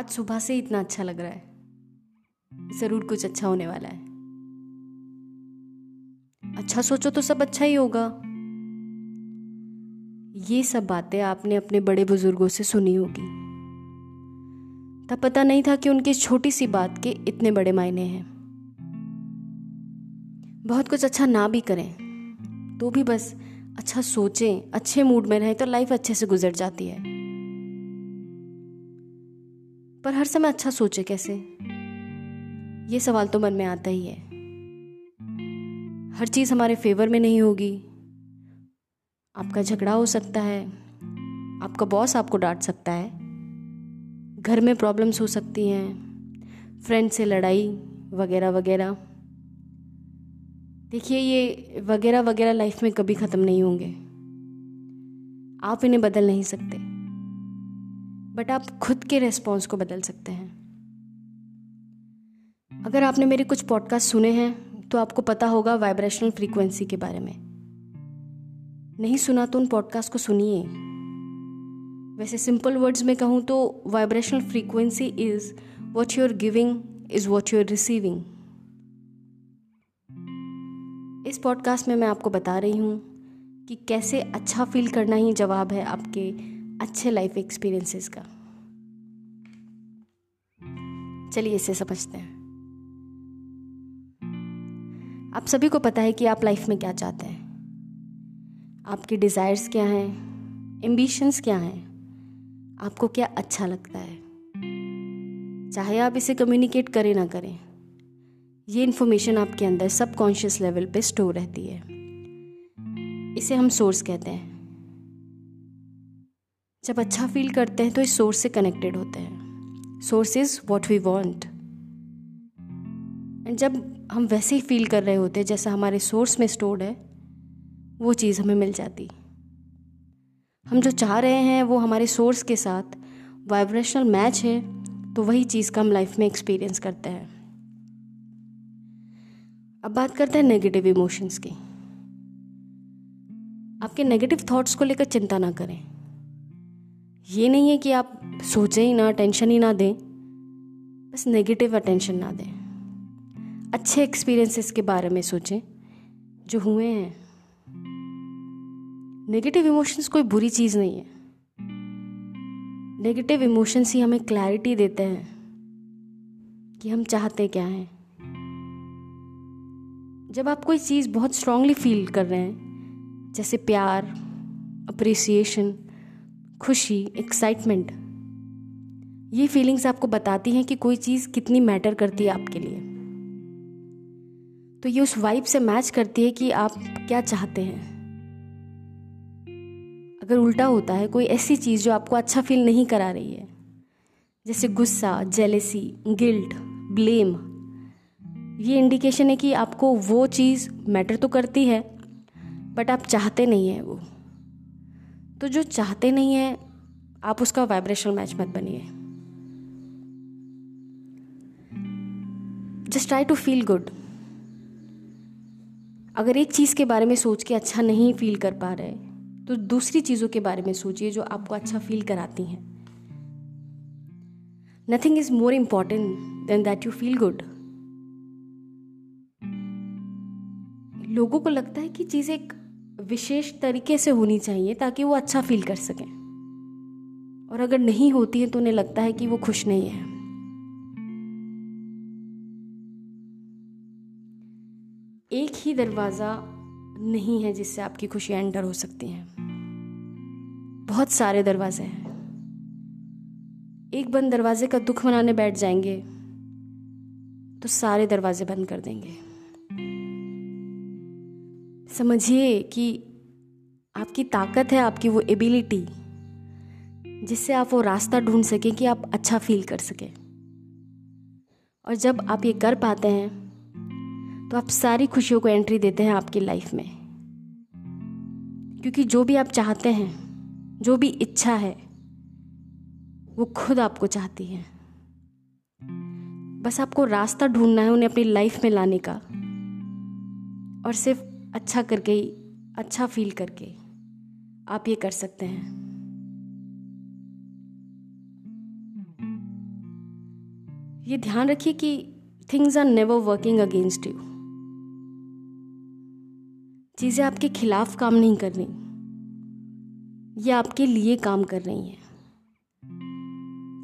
आज सुबह से इतना अच्छा लग रहा है। ज़रूर कुछ अच्छा होने वाला है। अच्छा सोचो तो सब अच्छा ही होगा। ये सब बातें आपने अपने बड़े बुज़ुर्गों से सुनी होगी। तब पता नहीं था कि उनकी छोटी सी बात के इतने बड़े मायने हैं। बहुत कुछ अच्छा ना भी करें तो भी बस अच्छा सोचें, अच्छे मूड में रहें तो लाइफ अच्छे से गुजर जाती है। पर हर समय अच्छा सोचे कैसे? ये सवाल तो मन में आता ही है। हर चीज़ हमारे फेवर में नहीं होगी। आपका झगड़ा हो सकता है। आपका बॉस आपको डांट सकता है। घर में प्रॉब्लम्स हो सकती हैं। फ्रेंड से लड़ाई, वगैरह वगैरह। देखिए, ये वगैरह वगैरह लाइफ में कभी ख़त्म नहीं होंगे। आप इन्हें बदल नहीं सकते। बट आप खुद के रेस्पॉन्स को बदल सकते हैं। अगर आपने मेरे कुछ पॉडकास्ट सुने हैं तो आपको पता होगा वाइब्रेशनल फ्रीक्वेंसी के बारे में। नहीं सुना तो उन पॉडकास्ट को सुनिए। वैसे सिंपल वर्ड्स में कहूँ तो vibrational frequency is what you are giving is what you're receiving इस पॉडकास्ट में मैं आपको बता रही हूँ कि कैसे अच्छा फील करना ही जवाब है आपके अच्छे लाइफ एक्सपीरियंसेस का। चलिए इसे समझते हैं। आप सभी को पता है कि आप लाइफ में क्या चाहते हैं। आपके डिज़ायर्स क्या हैं? एम्बिशंस क्या हैं? आपको क्या अच्छा लगता है? चाहे आप इसे कम्युनिकेट करें ना करें, ये इन्फॉर्मेशन आपके अंदर सबकॉन्शियस लेवल पे स्टोर रहती है। इसे हम सोर्स कहते हैं। जब अच्छा फील करते हैं तो इस सोर्स से कनेक्टेड होते हैं। Source is what we want and जब हम वैसे ही फील कर रहे होते हैं, जैसा हमारे सोर्स में स्टोर्ड है, वो चीज़ हमें मिल जाती। हम जो चाह रहे हैं, वो हमारे सोर्स के साथ वाइब्रेशनल मैच है तो वही चीज़ का हम लाइफ में एक्सपीरियंस करते हैं। अब बात करते हैं नेगेटिव इमोशंस की। आपके नेगेटिव थॉट्स को लेकर चिंता ना करें। ये नहीं है कि आप सोचें ही ना, टेंशन ही ना दें। बस नेगेटिव अटेंशन ना दें। अच्छे एक्सपीरियंसेस के बारे में सोचें, जो हुए हैं। नेगेटिव इमोशंस कोई बुरी चीज़ नहीं है। नेगेटिव इमोशंस ही हमें क्लैरिटी देते हैं कि हम चाहते क्या हैं। जब आप कोई चीज़ बहुत स्ट्रांगली फील कर रहे हैं, जैसे प्यार अप्रिसिएशन खुशी एक्साइटमेंट ये फीलिंग्स आपको बताती हैं कि कोई चीज़ कितनी मैटर करती है आपके लिए। तो ये उस वाइब से मैच करती है कि आप क्या चाहते हैं। अगर उल्टा होता है, कोई ऐसी चीज़ जो आपको अच्छा फील नहीं करा रही है, जैसे गुस्सा जेलेसी गिल्ट ब्लेम ये इंडिकेशन है कि आपको वो चीज़ मैटर तो करती है बट आप चाहते नहीं हैं वो। तो जो चाहते नहीं हैं, आप उसका वाइब्रेशनल मैच मत बनिए। Just try to feel good अगर एक चीज़ के बारे में सोच के अच्छा नहीं फील कर पा रहे तो दूसरी चीज़ों के बारे में सोचिए जो आपको अच्छा फील कराती हैं। Nothing is more important than that you feel good लोगों को लगता है कि चीज़ें एक विशेष तरीके से होनी चाहिए ताकि वो अच्छा फील कर सकें। और अगर नहीं होती है तो उन्हें लगता है कि वो खुश नहीं है। एक ही दरवाज़ा नहीं है जिससे आपकी खुशियाँ एंटर हो सकती हैं। बहुत सारे दरवाजे हैं। एक बंद दरवाजे का दुख मनाने बैठ जाएँगे तो सारे दरवाजे बंद कर देंगे। समझिए कि आपकी ताकत है, आपकी वो एबिलिटी जिससे आप वो रास्ता ढूंढ सकें कि आप अच्छा फील कर सकें। और जब आप ये कर पाते हैं तो आप सारी खुशियों को एंट्री देते हैं आपकी लाइफ में। क्योंकि जो भी आप चाहते हैं, जो भी इच्छा है, वो खुद आपको चाहती है। बस आपको रास्ता ढूंढना है उन्हें अपनी लाइफ में लाने का। और सिर्फ़ अच्छा करके अच्छा फील करके आप ये कर सकते हैं। ये ध्यान रखिए कि things are never working against you चीज़ें आपके खिलाफ काम नहीं कर रही। ये आपके लिए काम कर रही हैं।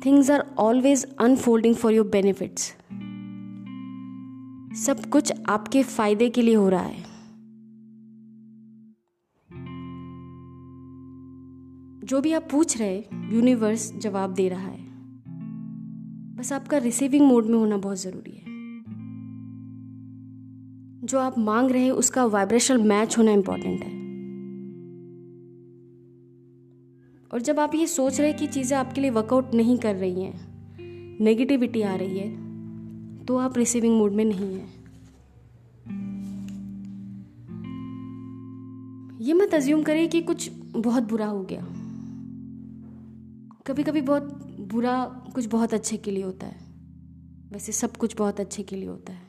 Things are always unfolding for your benefits सब कुछ आपके फ़ायदे के लिए हो रहा है। जो भी आप पूछ रहे यूनिवर्स जवाब दे रहा है। बस आपका रिसीविंग मोड में होना बहुत ज़रूरी है। जो आप मांग रहे हैं, उसका वाइब्रेशन मैच होना इंपॉर्टेंट है। और जब आप ये सोच रहे कि चीज़ें आपके लिए वर्कआउट नहीं कर रही हैं नेगेटिविटी आ रही है तो आप रिसीविंग मोड में नहीं हैं। ये मत अज्यूम करें कि कुछ बहुत बुरा हो गया। कभी कभी बहुत बुरा कुछ बहुत अच्छे के लिए होता है। वैसे सब कुछ बहुत अच्छे के लिए होता है।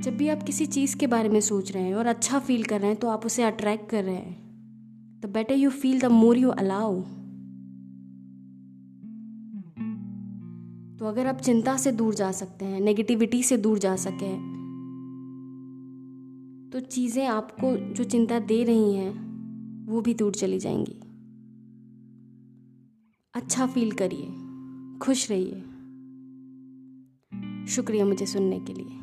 जब भी आप किसी चीज़ के बारे में सोच रहे हैं और अच्छा फील कर रहे हैं तो आप उसे अट्रैक्ट कर रहे हैं। The better you feel the more you allow तो अगर आप चिंता से दूर जा सकते हैं नेगेटिविटी से दूर जा सके तो चीज़ें आपको जो चिंता दे रही हैं वो भी दूर चली जाएँगी। अच्छा फील करिए, खुश रहिए। शुक्रिया मुझे सुनने के लिए।